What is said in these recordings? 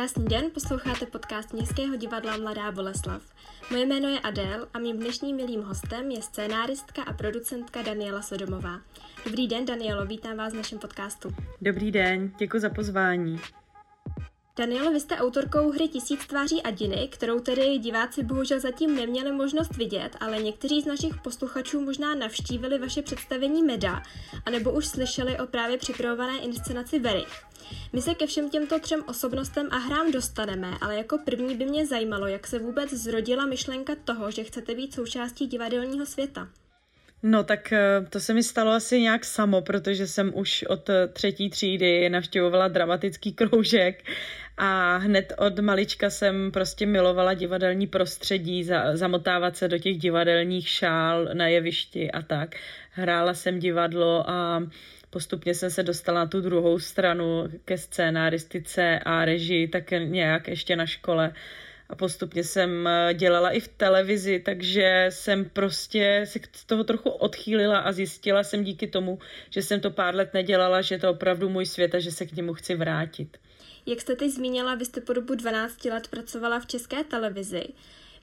Krásný den, posloucháte podcast Městského divadla Mladá Boleslav. Moje jméno je Adél a mým dnešním milým hostem je scénáristka a producentka Daniela Sodomová. Dobrý den, Danielo, vítám vás v našem podcastu. Dobrý den, děkuji za pozvání. Danielo, vy jste autorkou hry Tisíc tváří Adiny, kterou tedy diváci bohužel zatím neměli možnost vidět, ale někteří z našich posluchačů možná navštívili vaše představení Meda, anebo už slyšeli o právě připravované inscenaci Very. My se ke všem těmto třem osobnostem a hrám dostaneme, ale jako první by mě zajímalo, jak se vůbec zrodila myšlenka toho, že chcete být součástí divadelního světa. No tak eh, to se mi stalo asi nějak samo, protože jsem už od eh, třetí třídy navštěvovala dramatický kroužek a hned od malička jsem prostě milovala divadelní prostředí, za, zamotávat se do těch divadelních šál na jevišti a tak. Hrála jsem divadlo a postupně jsem se dostala na tu druhou stranu ke scénáristice a režii, tak nějak ještě na škole a postupně jsem eh, dělala i v televizi, takže jsem prostě se z toho trochu odchýlila a zjistila jsem díky tomu, že jsem to pár let nedělala, že je to opravdu můj svět a že se k němu chci vrátit. Jak jste teď zmínila, vy jste po dobu 12 let pracovala v české televizi.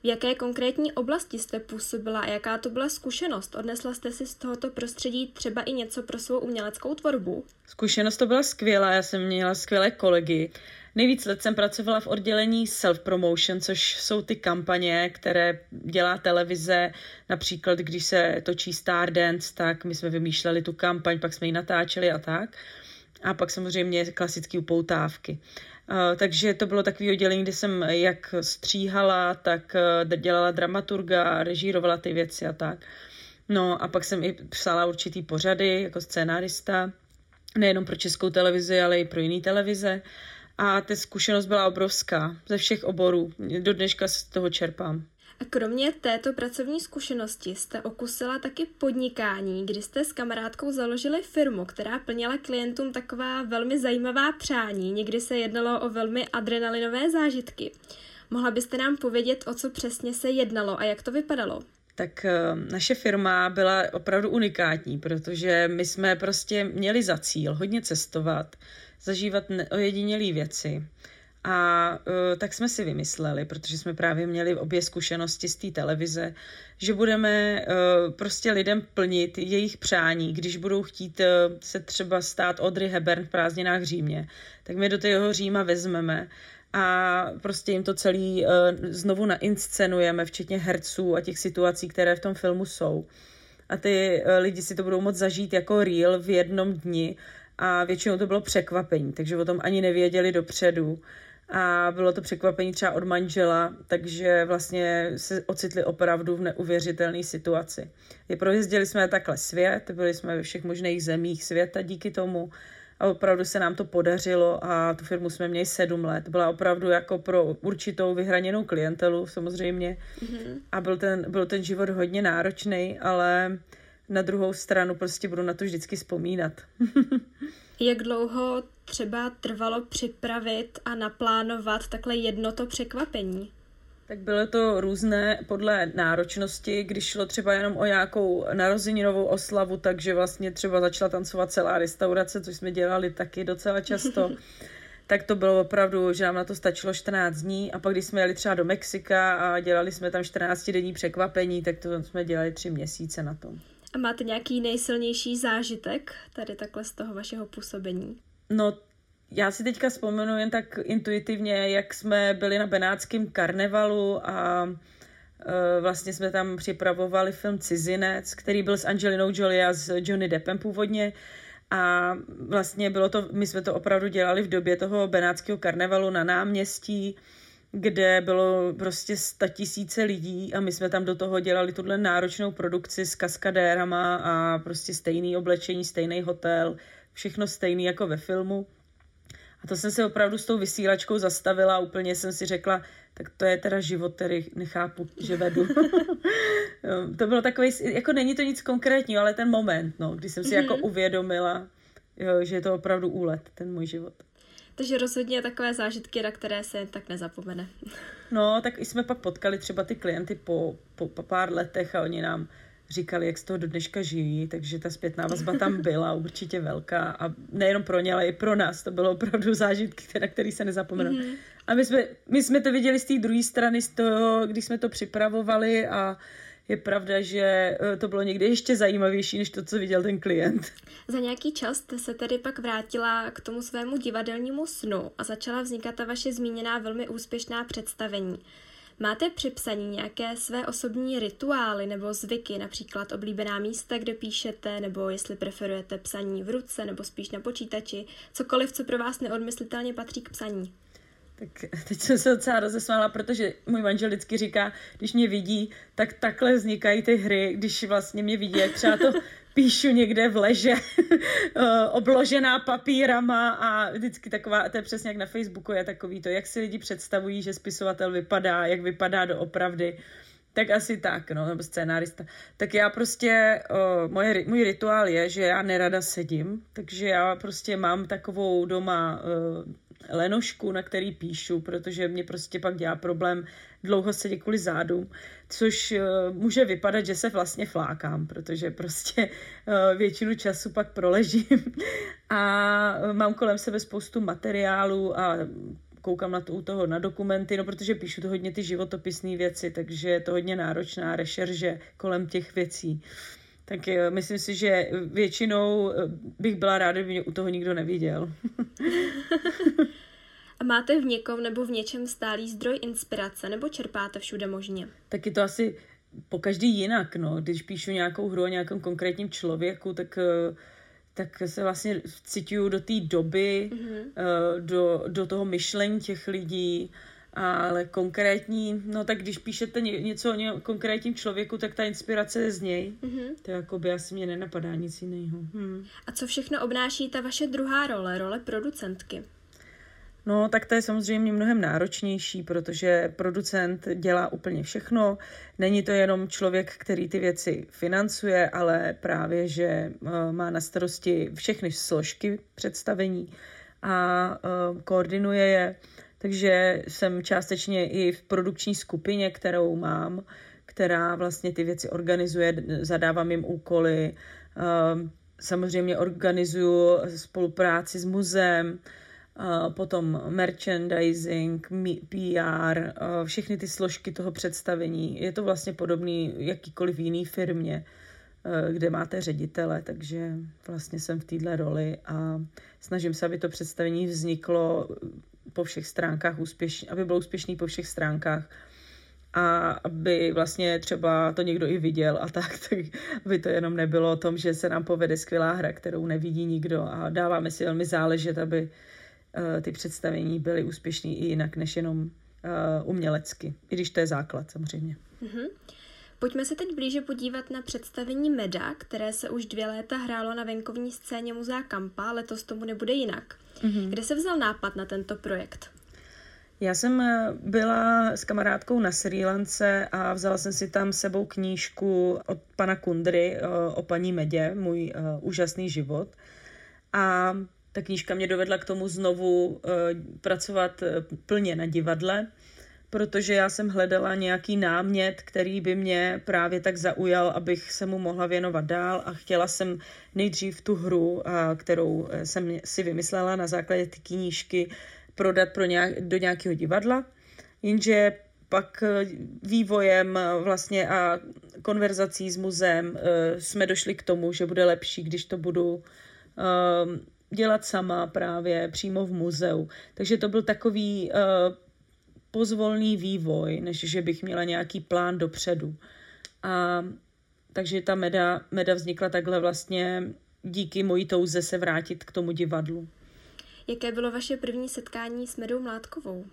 V jaké konkrétní oblasti jste působila a jaká to byla zkušenost? Odnesla jste si z tohoto prostředí třeba i něco pro svou uměleckou tvorbu? Zkušenost to byla skvělá, já jsem měla skvělé kolegy. Nejvíc let jsem pracovala v oddělení self-promotion, což jsou ty kampaně, které dělá televize. Například, když se točí Stardance, tak my jsme vymýšleli tu kampaň, pak jsme ji natáčeli a tak. A pak samozřejmě klasické upoutávky. Uh, takže to bylo takové oddělení, kde jsem jak stříhala, tak uh, dělala dramaturga, režírovala ty věci a tak. No a pak jsem i psala určitý pořady jako scénárista, nejenom pro českou televizi, ale i pro jiné televize. A ta zkušenost byla obrovská ze všech oborů. Do dneška z toho čerpám. A kromě této pracovní zkušenosti jste okusila taky podnikání, kdy jste s kamarádkou založili firmu, která plnila klientům taková velmi zajímavá přání. Někdy se jednalo o velmi adrenalinové zážitky. Mohla byste nám povědět, o co přesně se jednalo a jak to vypadalo? tak eh, naše firma byla opravdu unikátní, protože my jsme prostě měli za cíl hodně cestovat, zažívat ojedinělé věci. A uh, tak jsme si vymysleli, protože jsme právě měli obě zkušenosti z té televize, že budeme uh, prostě lidem plnit jejich přání, když budou chtít uh, se třeba stát Audrey Hepburn v prázdninách Římě, tak my do toho Říma vezmeme a prostě jim to celý uh, znovu nainscenujeme, včetně herců a těch situací, které v tom filmu jsou. A ty uh, lidi si to budou moct zažít jako real v jednom dni a většinou to bylo překvapení, takže o tom ani nevěděli dopředu a bylo to překvapení třeba od manžela, takže vlastně se ocitli opravdu v neuvěřitelné situaci. Je projezdili jsme takhle svět, byli jsme ve všech možných zemích světa díky tomu a opravdu se nám to podařilo a tu firmu jsme měli sedm let. Byla opravdu jako pro určitou vyhraněnou klientelu samozřejmě mm-hmm. a byl ten, byl ten život hodně náročný, ale na druhou stranu prostě budu na to vždycky vzpomínat. Jak dlouho třeba trvalo připravit a naplánovat takhle jedno to překvapení? Tak bylo to různé podle náročnosti, když šlo třeba jenom o nějakou narozeninovou oslavu, takže vlastně třeba začala tancovat celá restaurace, což jsme dělali taky docela často. tak to bylo opravdu, že nám na to stačilo 14 dní a pak když jsme jeli třeba do Mexika a dělali jsme tam 14 denní překvapení, tak to jsme dělali tři měsíce na tom. A máte nějaký nejsilnější zážitek tady takhle z toho vašeho působení? No, já si teďka vzpomenu jen tak intuitivně, jak jsme byli na Benátském karnevalu a e, vlastně jsme tam připravovali film Cizinec, který byl s Angelinou Jolie a s Johnny Deppem původně. A vlastně bylo to, my jsme to opravdu dělali v době toho Benátského karnevalu na náměstí, kde bylo prostě tisíce lidí a my jsme tam do toho dělali tuhle náročnou produkci s kaskadérama a prostě stejný oblečení, stejný hotel, všechno stejný jako ve filmu. A to jsem se opravdu s tou vysílačkou zastavila a úplně jsem si řekla, tak to je teda život, který nechápu, že vedu. to bylo takový, jako není to nic konkrétního, ale ten moment, no, kdy jsem si mm-hmm. jako mhm. uvědomila, jo, že je to opravdu úlet, ten můj život. Takže rozhodně takové zážitky, na které se tak nezapomene. No, tak jsme pak potkali třeba ty klienty po, po, po pár letech a oni nám říkali, jak z toho do dneška žijí, takže ta zpětná vazba tam byla určitě velká a nejenom pro ně, ale i pro nás to bylo opravdu zážitky, na který se nezapomenou. Mm-hmm. A my jsme, my jsme to viděli z té druhé strany, z toho, když jsme to připravovali a je pravda, že eh, to bylo někdy ještě zajímavější, než to, co viděl ten klient. Za nějaký čas jste se tedy pak vrátila k tomu svému divadelnímu snu a začala vznikat ta vaše zmíněná velmi úspěšná představení. Máte při psaní nějaké své osobní rituály nebo zvyky, například oblíbená místa, kde píšete, nebo jestli preferujete psaní v ruce nebo spíš na počítači, cokoliv, co pro vás neodmyslitelně patří k psaní? Tak teď jsem se docela rozesmála, protože můj manžel vždycky říká, když mě vidí, tak takhle vznikají ty hry, když vlastně mě vidí, jak třeba to píšu někde v leže, eh, obložená papírama a vždycky taková, to je přesně jak na Facebooku je takový to, jak si lidi představují, že spisovatel vypadá, jak vypadá doopravdy. Tak asi tak, no, nebo scénárista. Tak já prostě, uh, moje, můj rituál je, že já nerada sedím, takže já prostě mám takovou doma uh, lenošku, na který píšu, protože mě prostě pak dělá problém dlouho sedět kvůli zádům, což uh, může vypadat, že se vlastně flákám, protože prostě uh, většinu času pak proležím a mám kolem sebe spoustu materiálů a koukám na to u toho na dokumenty, no protože píšu to hodně ty životopisné věci, takže je to hodně náročná rešerže kolem těch věcí. Tak uh, myslím si, že většinou bych byla ráda, kdyby mě u toho nikdo neviděl. A máte v někom nebo v něčem stálý zdroj inspirace nebo čerpáte všude možně? Tak je to asi po každý jinak, no. Když píšu nějakou hru o nějakém konkrétním člověku, tak eh, tak se vlastně cituju do té doby, mm-hmm. do, do toho myšlení těch lidí, ale konkrétní, no tak když píšete něco o konkrétním člověku, tak ta inspirace je z něj. Mm-hmm. To jako by asi mě nenapadá nic jiného. Hmm. A co všechno obnáší ta vaše druhá role, role producentky? No, tak to je samozřejmě mnohem náročnější, protože producent dělá úplně všechno. Není to jenom člověk, který ty věci financuje, ale právě, že eh, má na starosti všechny složky představení a eh, koordinuje je. Takže jsem částečně i v produkční skupině, kterou mám, která vlastně ty věci organizuje, zadávám jim úkoly. Eh, samozřejmě organizuju spolupráci s muzeem, potom merchandising, PR, všechny ty složky toho představení. Je to vlastně podobný jakýkoliv jiný firmě, kde máte ředitele, takže vlastně jsem v této roli a snažím se, aby to představení vzniklo po všech stránkách úspěšně, aby bylo úspěšný po všech stránkách a aby vlastně třeba to někdo i viděl a tak, tak aby to jenom nebylo o tom, že se nám povede skvělá hra, kterou nevidí nikdo a dáváme si velmi záležet, aby Eh, ty představení byly úspěšné i jinak, než jenom eh, umělecky, i když to je základ samozřejmě. Mm-hmm. Pojďme se teď blíže podívat na představení Meda, které se už dvě léta hrálo na venkovní scéně Muzea Kampa, letos tomu nebude jinak. Mm-hmm. Kde se vzal nápad na tento projekt? Já jsem eh, byla s kamarádkou na Sri Lance a vzala jsem si tam sebou knížku od pana Kundry o paní Medě, můj úžasný život. A ta knížka mě dovedla k tomu znovu pracovat plně na divadle, protože já jsem hledala nějaký námět, který by mě právě tak zaujal, abych se mu mohla věnovat dál a chtěla jsem nejdřív tu hru, kterou jsem si vymyslela na základě ty knížky, prodat pro nějak, do nějakého divadla, jenže pak vývojem vlastně a konverzací s muzeem jsme došli k tomu, že bude lepší, když to budu dělat sama právě přímo v muzeu. Takže to byl takový pozvolný vývoj, než že bych měla nějaký plán dopředu. A takže ta meda, meda vznikla takhle vlastně díky mojí touze se vrátit k tomu divadlu. Jaké bylo vaše první setkání s Medou Mládkovou?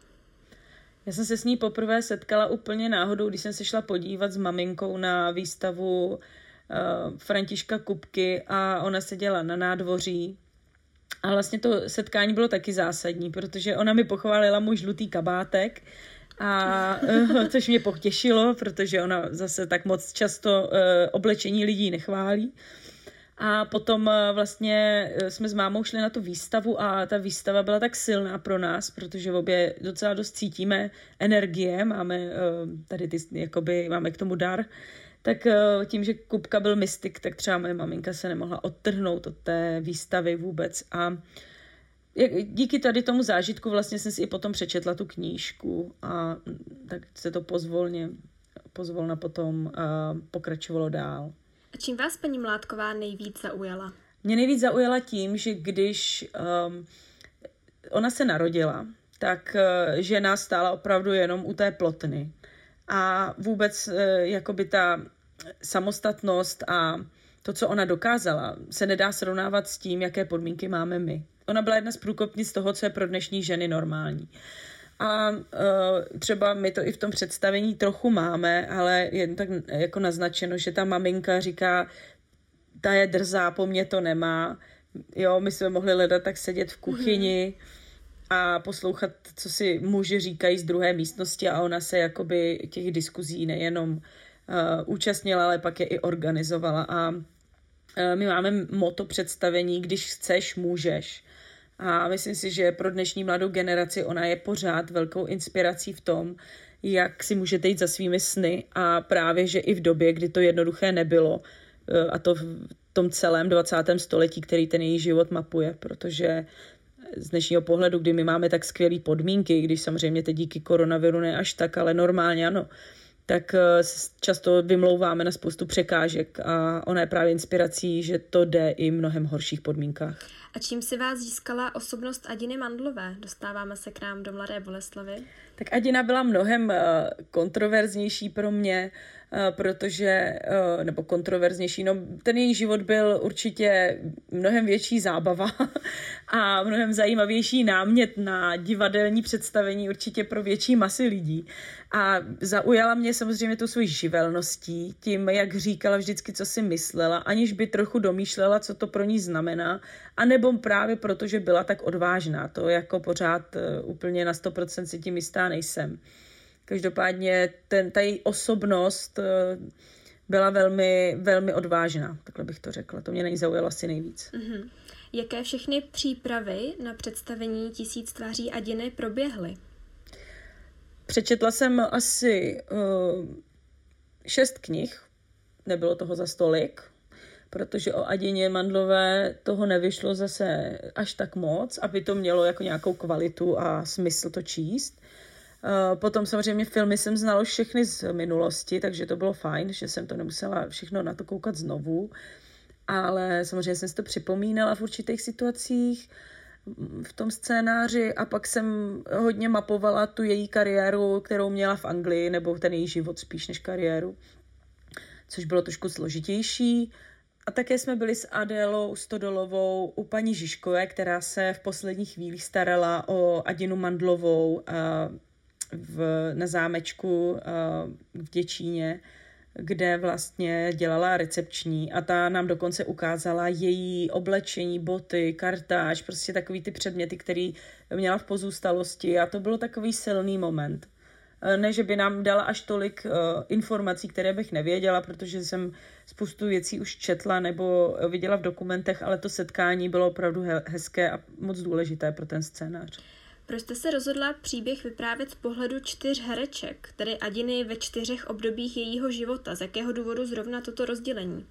Já jsem se s ní poprvé setkala úplně náhodou, když jsem se šla podívat s maminkou na výstavu uh, Františka Kupky a ona seděla na nádvoří a vlastně to setkání bylo taky zásadní, protože ona mi pochválila můj žlutý kabátek, a uh, což mě potěšilo, protože ona zase tak moc často uh, oblečení lidí nechválí. A potom uh, vlastně jsme s mámou šli na tu výstavu a ta výstava byla tak silná pro nás, protože obě docela dost cítíme energie, máme tady ty, jakoby, máme k tomu dar, tak eh, tím, že Kupka byl mystik, tak třeba moje maminka se nemohla odtrhnout od té výstavy vůbec a díky tady tomu zážitku vlastně jsem si i potom přečetla tu knížku a tak se to pozvolně, pozvolna potom uh, pokračovalo dál. A čím vás paní Mládková nejvíc zaujala? Mě nejvíc zaujala tím, že když um, ona se narodila, tak uh, žena stála opravdu jenom u té plotny. A vůbec uh, jakoby ta samostatnost a to, co ona dokázala, se nedá srovnávat s tím, jaké podmínky máme my. Ona byla jedna z průkopnic toho, co je pro dnešní ženy normální. A uh, třeba my to i v tom představení trochu máme, ale jen tak jako naznačeno, že ta maminka říká, ta je drzá, po mně to nemá. Jo, my jsme mohli hledat tak sedět v kuchyni mm-hmm. A poslouchat, co si muži říkají z druhé místnosti a ona se jakoby těch diskuzí nejenom uh, účastnila, ale pak je i organizovala a uh, my máme moto představení, když chceš, můžeš. A myslím si, že pro dnešní mladou generaci ona je pořád velkou inspirací v tom, jak si můžete jít za svými sny a právě, že i v době, kdy to jednoduché nebylo, eh, a to v tom celém 20. století, který ten její život mapuje, protože z dnešního pohledu, kdy my máme tak skvělé podmínky, když samozřejmě teď díky koronaviru ne až tak, ale normálně ano, tak eh, často vymlouváme na spoustu překážek a ona je právě inspirací, že to jde i v mnohem horších podmínkách. A čím si vás získala osobnost Adiny Mandlové? Dostáváme se k nám do Mladé Boleslavy. Tak Adina byla mnohem eh, kontroverznější pro mě, protože, eh, nebo kontroverznější, no ten její život byl určitě mnohem větší zábava a mnohem zajímavější námět na divadelní představení určitě pro větší masy lidí. A zaujala mě samozřejmě tou svojí živelností, tím, jak říkala vždycky, co si myslela, aniž by trochu domýšlela, co to pro ní znamená, anebo právě proto, že byla tak odvážná. To jako pořád úplně na 100% si tím jistá nejsem. Každopádně ten, ta její osobnost eh, byla velmi, velmi odvážná, takhle bych to řekla. To mě nejzaujalo asi nejvíc. Mm-hmm. Jaké všechny přípravy na představení Tisíc tváří Adiny proběhly? Přečetla jsem asi uh, šest knih, nebylo toho za stolik, protože o Adině Mandlové toho nevyšlo zase až tak moc, aby to mělo jako nějakou kvalitu a smysl to číst. Eh, potom samozřejmě filmy jsem znala všechny z minulosti, takže to bylo fajn, že jsem to nemusela všechno na to koukat znovu, ale samozřejmě jsem si to připomínala v určitých situacích v tom scénáři a pak jsem hodně mapovala tu její kariéru, kterou měla v Anglii, nebo ten její život spíš než kariéru, což bylo trošku složitější. A také jsme byli s Adélou Stodolovou u paní Žižkové, která se v posledních chvílích starala o Adinu Mandlovou, v, na zámečku uh, v Děčíně, kde vlastně dělala recepční a ta nám dokonce ukázala její oblečení, boty, kartáž, prostě takový ty předměty, které měla v pozůstalosti a to bylo takový silný moment. Eh, ne, že by nám dala až tolik uh, informací, které bych nevěděla, protože jsem spoustu věcí už četla nebo viděla v dokumentech, ale to setkání bylo opravdu he- hezké a moc důležité pro ten scénář. Proč jste se rozhodla příběh vyprávět z pohledu čtyř hereček, tedy Adiny ve čtyřech obdobích jejího života? Z jakého důvodu zrovna toto rozdělení?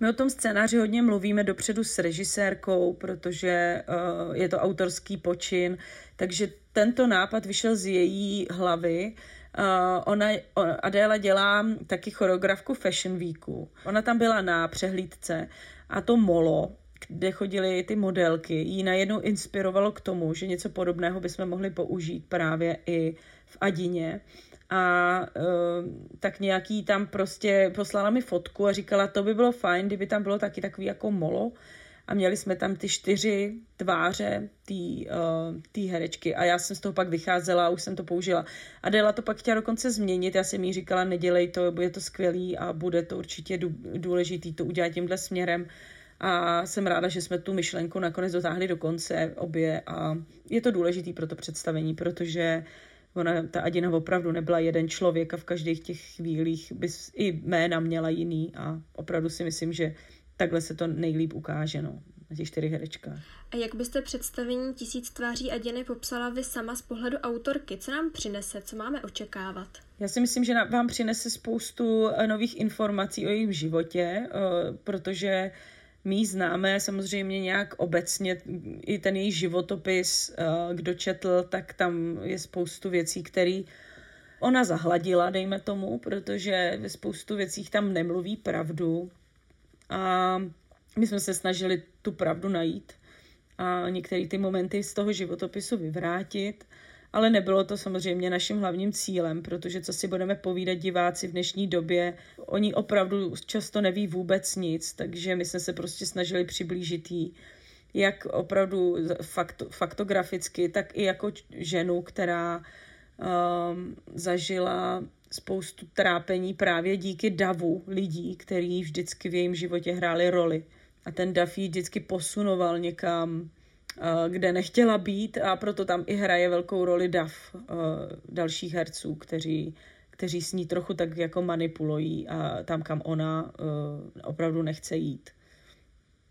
My o tom scénáři hodně mluvíme dopředu s režisérkou, protože uh, je to autorský počin, takže tento nápad vyšel z její hlavy. Uh, ona, Adéla dělá taky choreografku Fashion Weeku. Ona tam byla na přehlídce a to molo, kde chodily ty modelky, jí najednou inspirovalo k tomu, že něco podobného bychom mohli použít právě i v Adině. A uh, tak nějaký tam prostě poslala mi fotku a říkala, to by bylo fajn, kdyby tam bylo taky takový jako molo a měli jsme tam ty čtyři tváře té uh, herečky a já jsem z toho pak vycházela a už jsem to použila. A Dela to pak chtěla dokonce změnit, já jsem jí říkala, nedělej to, bude to skvělý a bude to určitě důležitý to udělat tímhle směrem a jsem ráda, že jsme tu myšlenku nakonec dotáhli do konce obě a je to důležitý pro to představení, protože ona, ta Adina opravdu nebyla jeden člověk a v každých těch chvílích by i jména měla jiný a opravdu si myslím, že takhle se to nejlíp ukáže, no, na těch čtyřech herečkách. A jak byste představení Tisíc tváří Adiny popsala vy sama z pohledu autorky? Co nám přinese, co máme očekávat? Já si myslím, že vám přinese spoustu nových informací o jejím životě, eh, protože My známe samozřejmě nějak obecně, i ten její životopis, eh, kdo četl, tak tam je spoustu věcí, které ona zahladila, dejme tomu, protože ve spoustu věcích tam nemluví pravdu. A my jsme se snažili tu pravdu najít a některé ty momenty z toho životopisu vyvrátit, ale nebylo to samozřejmě naším hlavním cílem, protože co si budeme povídat diváci v dnešní době, oni opravdu často neví vůbec nic, takže my jsme se prostě snažili přiblížit jí jak opravdu fakt, faktograficky, tak i jako ženu, která um, zažila spoustu trápení právě díky davu lidí, který vždycky v jejím životě hráli roli. A ten dav ji vždycky posunoval někam, kde nechtěla být a proto tam i hraje velkou roli dav uh, dalších herců, kteří, kteří s ní trochu tak jako manipulují a tam, kam ona uh, opravdu nechce jít.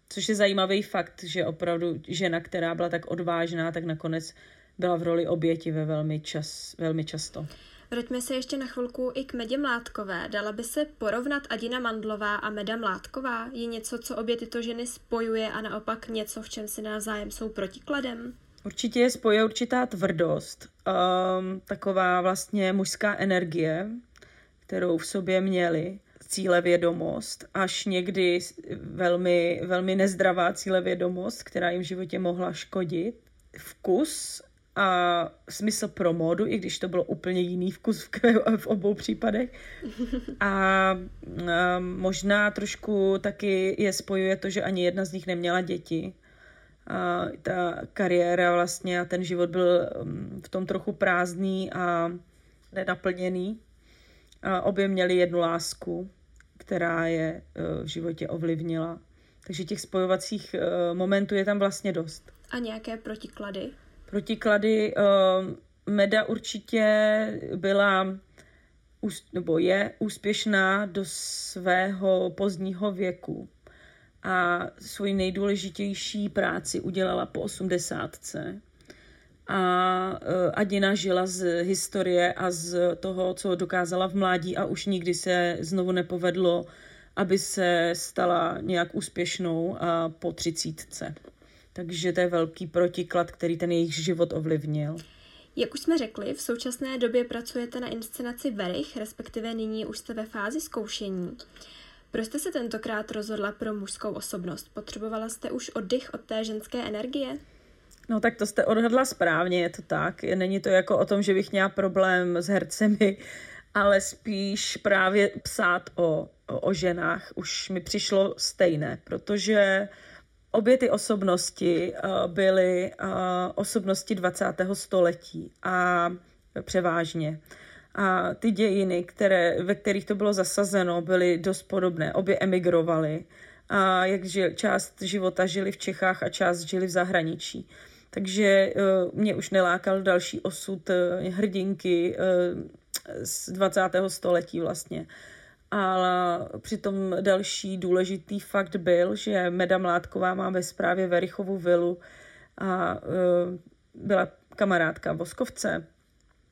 Což je zajímavý fakt, že opravdu žena, která byla tak odvážná, tak nakonec byla v roli oběti ve velmi, čas, velmi často. Vraťme se ještě na chvilku i k Medě Mládkové. Dala by se porovnat Adina Mandlová a Meda Mládková? Je něco, co obě tyto ženy spojuje a naopak něco, v čem si navzájem jsou protikladem? Určitě je spojuje určitá tvrdost, um, taková vlastně mužská energie, kterou v sobě měli, cílevědomost, až někdy velmi, velmi nezdravá cílevědomost, která jim v životě mohla škodit. Vkus a smysl pro módu, i když to bylo úplně jiný vkus v, v obou případech. A, a možná trošku taky je spojuje to, že ani jedna z nich neměla děti. A ta kariéra vlastně a ten život byl mm, v tom trochu prázdný a nenaplněný. A obě měli jednu lásku, která je e, v životě ovlivnila. Takže těch spojovacích e, momentů je tam vlastně dost. A nějaké protiklady? Protiklady uh, Meda určitě byla nebo je úspěšná do svého pozdního věku a svoji nejdůležitější práci udělala po osmdesátce. A uh, Adina žila z historie a z toho, co dokázala v mládí a už nikdy se znovu nepovedlo, aby se stala nějak úspěšnou po třicítce. Takže to je velký protiklad, který ten jejich život ovlivnil. Jak už jsme řekli, v současné době pracujete na inscenaci Verich, respektive nyní už jste ve fázi zkoušení. Proč jste se tentokrát rozhodla pro mužskou osobnost? Potřebovala jste už oddych od té ženské energie? No tak to jste odhadla správně, je to tak. Není to jako o tom, že bych měla problém s hercemi, ale spíš právě psát o, o, o ženách už mi přišlo stejné, protože uh, Obě ty osobnosti uh, byly uh, osobnosti 20. století a převážně. A ty dějiny, které, ve kterých to bylo zasazeno, byly dost podobné. Obě emigrovaly. A jak žil, část života žili v Čechách a část žili v zahraničí. Takže uh, mě už nelákal další osud hrdinky z 20. století vlastně. Ale přitom další důležitý fakt byl, že Meda Mládková má ve správě Verichovu vilu a uh, byla kamarádka Voskovce,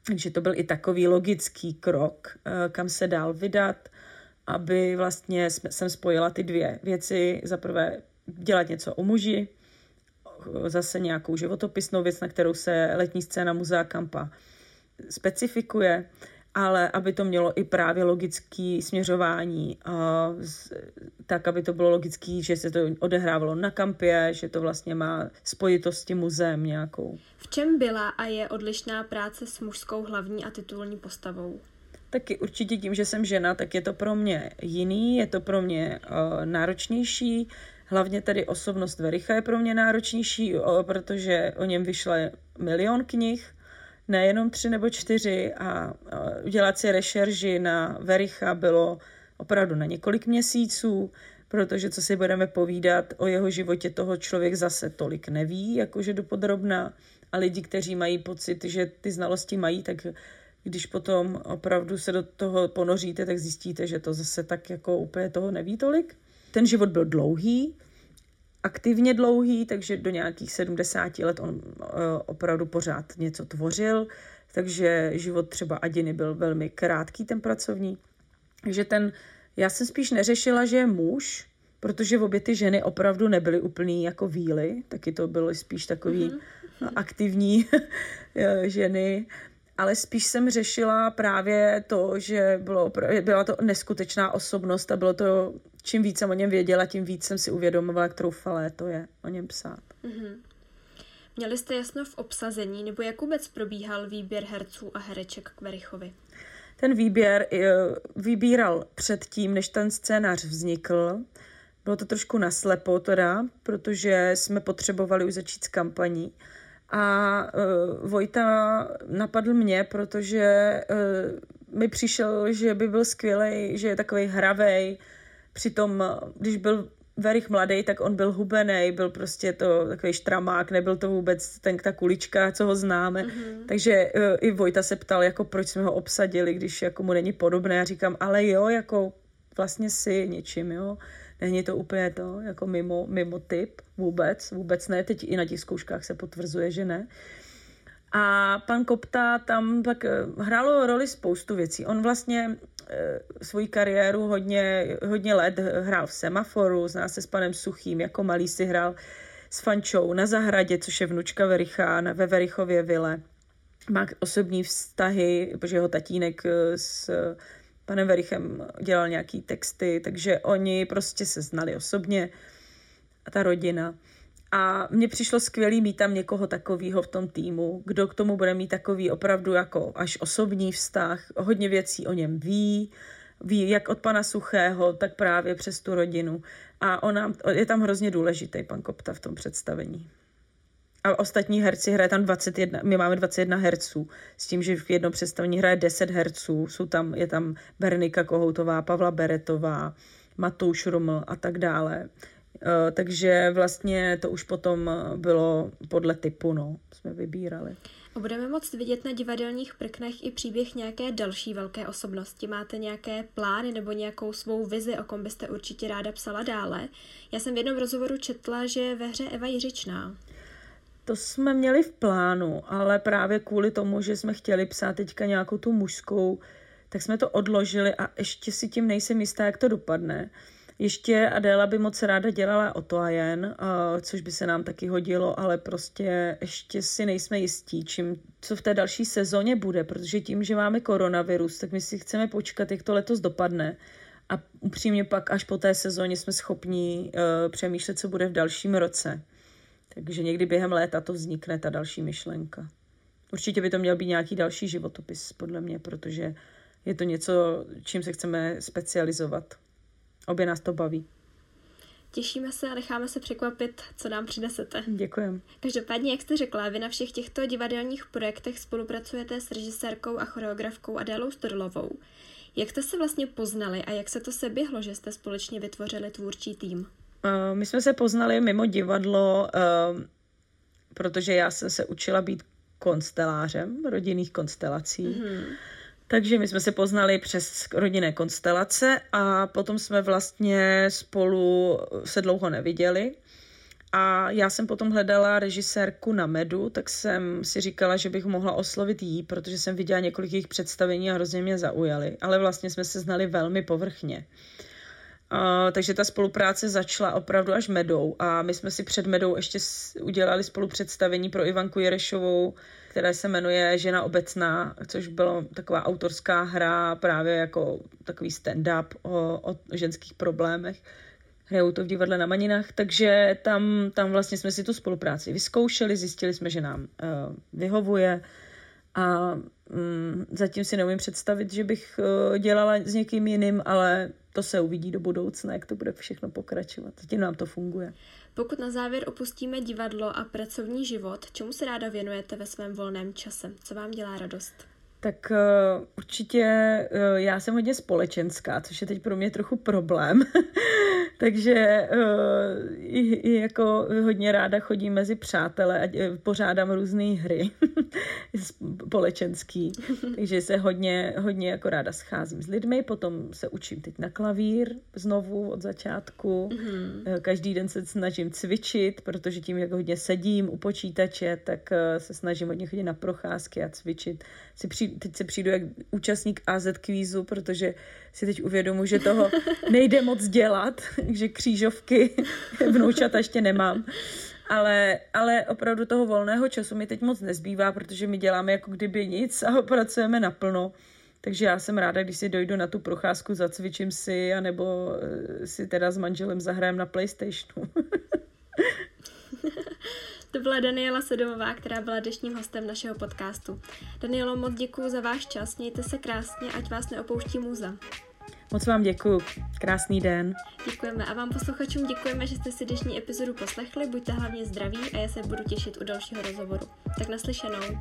takže to byl i takový logický krok, uh, kam se dál vydat, aby vlastně jsem spojila ty dvě věci. Za prvé dělat něco o muži, zase nějakou životopisnou věc, na kterou se letní scéna Muzea Kampa specifikuje ale aby to mělo i právě logické směřování, a tak, aby to bylo logické, že se to odehrávalo na kampě, že to vlastně má spojitost s tím muzeem nějakou. V čem byla a je odlišná práce s mužskou hlavní a titulní postavou? Taky určitě tím, že jsem žena, tak je to pro mě jiný, je to pro mě uh, náročnější, Hlavně tedy osobnost Vericha je pro mě náročnější, protože o něm vyšla milion knih nejenom tři nebo čtyři a udělat si rešerži na Vericha bylo opravdu na několik měsíců, protože co si budeme povídat o jeho životě, toho člověk zase tolik neví, jakože dopodrobná a lidi, kteří mají pocit, že ty znalosti mají, tak když potom opravdu se do toho ponoříte, tak zjistíte, že to zase tak jako úplně toho neví tolik. Ten život byl dlouhý, aktivně dlouhý, takže do nějakých 70 let on uh, opravdu pořád něco tvořil, takže život třeba Adiny byl velmi krátký ten pracovní. Takže ten, já jsem spíš neřešila, že je muž, protože obě ty ženy opravdu nebyly úplný jako víly, taky to bylo spíš takový mm-hmm. aktivní ženy, ale spíš jsem řešila právě to, že bylo, byla to neskutečná osobnost a bylo to, čím víc jsem o něm věděla, tím víc jsem si uvědomovala, jak troufalé to je o něm psát. Mm-hmm. Měli jste jasno v obsazení, nebo jak vůbec probíhal výběr herců a hereček k Verichovi? Ten výběr eh, vybíral předtím, než ten scénář vznikl. Bylo to trošku naslepo teda, protože jsme potřebovali už začít s kampaní. A uh, Vojta napadl mě, protože uh, mi přišel, že by byl skvělý, že je takový hravej. Přitom, když byl Verich mladý, tak on byl hubený, byl prostě to takový štramák, nebyl to vůbec ten, ta kulička, co ho známe. Mm-hmm. Takže uh, i Vojta se ptal, jako proč jsme ho obsadili, když jako mu není podobné. Já říkám, ale jo, jako vlastně si něčím, jo. Není to úplně to, jako mimo, mimo typ vůbec, vůbec ne. Teď i na těch zkouškách se potvrzuje, že ne. A pan Kopta tam pak eh, hrálo roli spoustu věcí. On vlastně Eh, svoji kariéru hodně, hodně let hrál v Semaforu, zná se s panem Suchým, jako malý si hrál s Fančou na zahradě, což je vnučka Vericha ve Verichově vile. Má osobní vztahy, protože jeho tatínek eh, s panem Verichem dělal nějaký texty, takže oni prostě se znali osobně a ta rodina. A mně přišlo skvělý mít tam někoho takového v tom týmu, kdo k tomu bude mít takový opravdu jako až osobní vztah, hodně věcí o něm ví, ví jak od pana Suchého, tak právě přes tu rodinu. A ona, je tam hrozně důležitý pan Kopta v tom představení. A ostatní herci hraje tam 21, my máme 21 herců, s tím, že v jednom představení hraje 10 herců, jsou tam, je tam Bernika Kohoutová, Pavla Beretová, Matouš Ruml a tak dále. Eh, takže vlastně to už potom bylo podle typu, no, jsme vybírali. A budeme moct vidět na divadelních prknech i příběh nějaké další velké osobnosti. Máte nějaké plány nebo nějakou svou vizi, o kom byste určitě ráda psala dále? Já jsem v jednom rozhovoru četla, že ve hře Eva Jiřičná. To jsme měli v plánu, ale právě kvůli tomu, že jsme chtěli psát teďka nějakou tu mužskou, tak jsme to odložili a ještě si tím nejsem jistá, jak to dopadne. Ještě Adéla by moc ráda dělala o to a jen, což by se nám taky hodilo, ale prostě ještě si nejsme jistí, čím, co v té další sezóně bude, protože tím, že máme koronavirus, tak my si chceme počkat, jak to letos dopadne. A upřímně pak až po té sezóně jsme schopni uh, přemýšlet, co bude v dalším roce. Takže někdy během léta to vznikne, ta další myšlenka. Určitě by to měl být nějaký další životopis, podle mě, protože je to něco, čím se chceme specializovat. Obě nás to baví. Těšíme se a necháme se překvapit, co nám přinesete. Děkujem. Každopádně, jak jste řekla, vy na všech těchto divadelních projektech spolupracujete s režisérkou a choreografkou Adélou Storlovou. Jak jste se vlastně poznali a jak se to se běhlo, že jste společně vytvořili tvůrčí tým? Uh, my jsme se poznali mimo divadlo, uh, protože já jsem se učila být konstelářem rodinných konstelací. Mm-hmm. Takže my jsme se poznali přes rodinné konstelace a potom jsme vlastně spolu se dlouho neviděli. A já jsem potom hledala režisérku na Medu, tak jsem si říkala, že bych mohla oslovit jí, protože jsem viděla několik jejich představení a hrozně mě zaujali. Ale vlastně jsme se znali velmi povrchně. Uh, takže ta spolupráce začala opravdu až medou a my jsme si před medou ještě udělali spolupředstavení pro Ivanku Jerešovou, které se jmenuje Žena obecná, což byla taková autorská hra právě jako takový stand-up o, o ženských problémech. Hrajou to v divadle na Maninách, takže tam, tam vlastně jsme si tu spolupráci vyzkoušeli, zjistili jsme, že nám uh, vyhovuje a um, zatím si neumím představit, že bych uh, dělala s někým jiným, ale to se uvidí do budoucna, jak to bude všechno pokračovat. Zatím nám to funguje. Pokud na závěr opustíme divadlo a pracovní život, čemu se ráda věnujete ve svém volném čase? Co vám dělá radost? Tak uh, určitě uh, já jsem hodně společenská, což je teď pro mě trochu problém. Takže uh, i, i jako hodně ráda chodím mezi přátele a pořádám různé hry společenský. Takže se hodně, hodně jako ráda scházím s lidmi, potom se učím teď na klavír znovu od začátku. Mm-hmm. Každý den se snažím cvičit, protože tím, jak hodně sedím u počítače, tak se snažím hodně chodit na procházky a cvičit. Si při, teď se přijdu jak účastník AZ kvízu, protože si teď uvědomu, že toho nejde moc dělat, že křížovky vnoučata ještě nemám. Ale, ale opravdu toho volného času mi teď moc nezbývá, protože my děláme jako kdyby nic a pracujeme naplno. Takže já jsem ráda, když si dojdu na tu procházku, zacvičím si, anebo eh, si teda s manželem zahrajem na Playstationu. To byla Daniela Sedomová, která byla dnešním hostem našeho podcastu. Danielo, moc děkuji za váš čas, mějte se krásně, ať vás neopouští muza. Moc vám děkuji. Krásný den. Děkujeme a vám posluchačům děkujeme, že jste si dnešní epizodu poslechli. Buďte hlavně zdraví a já se budu těšit u dalšího rozhovoru. Tak naslyšenou.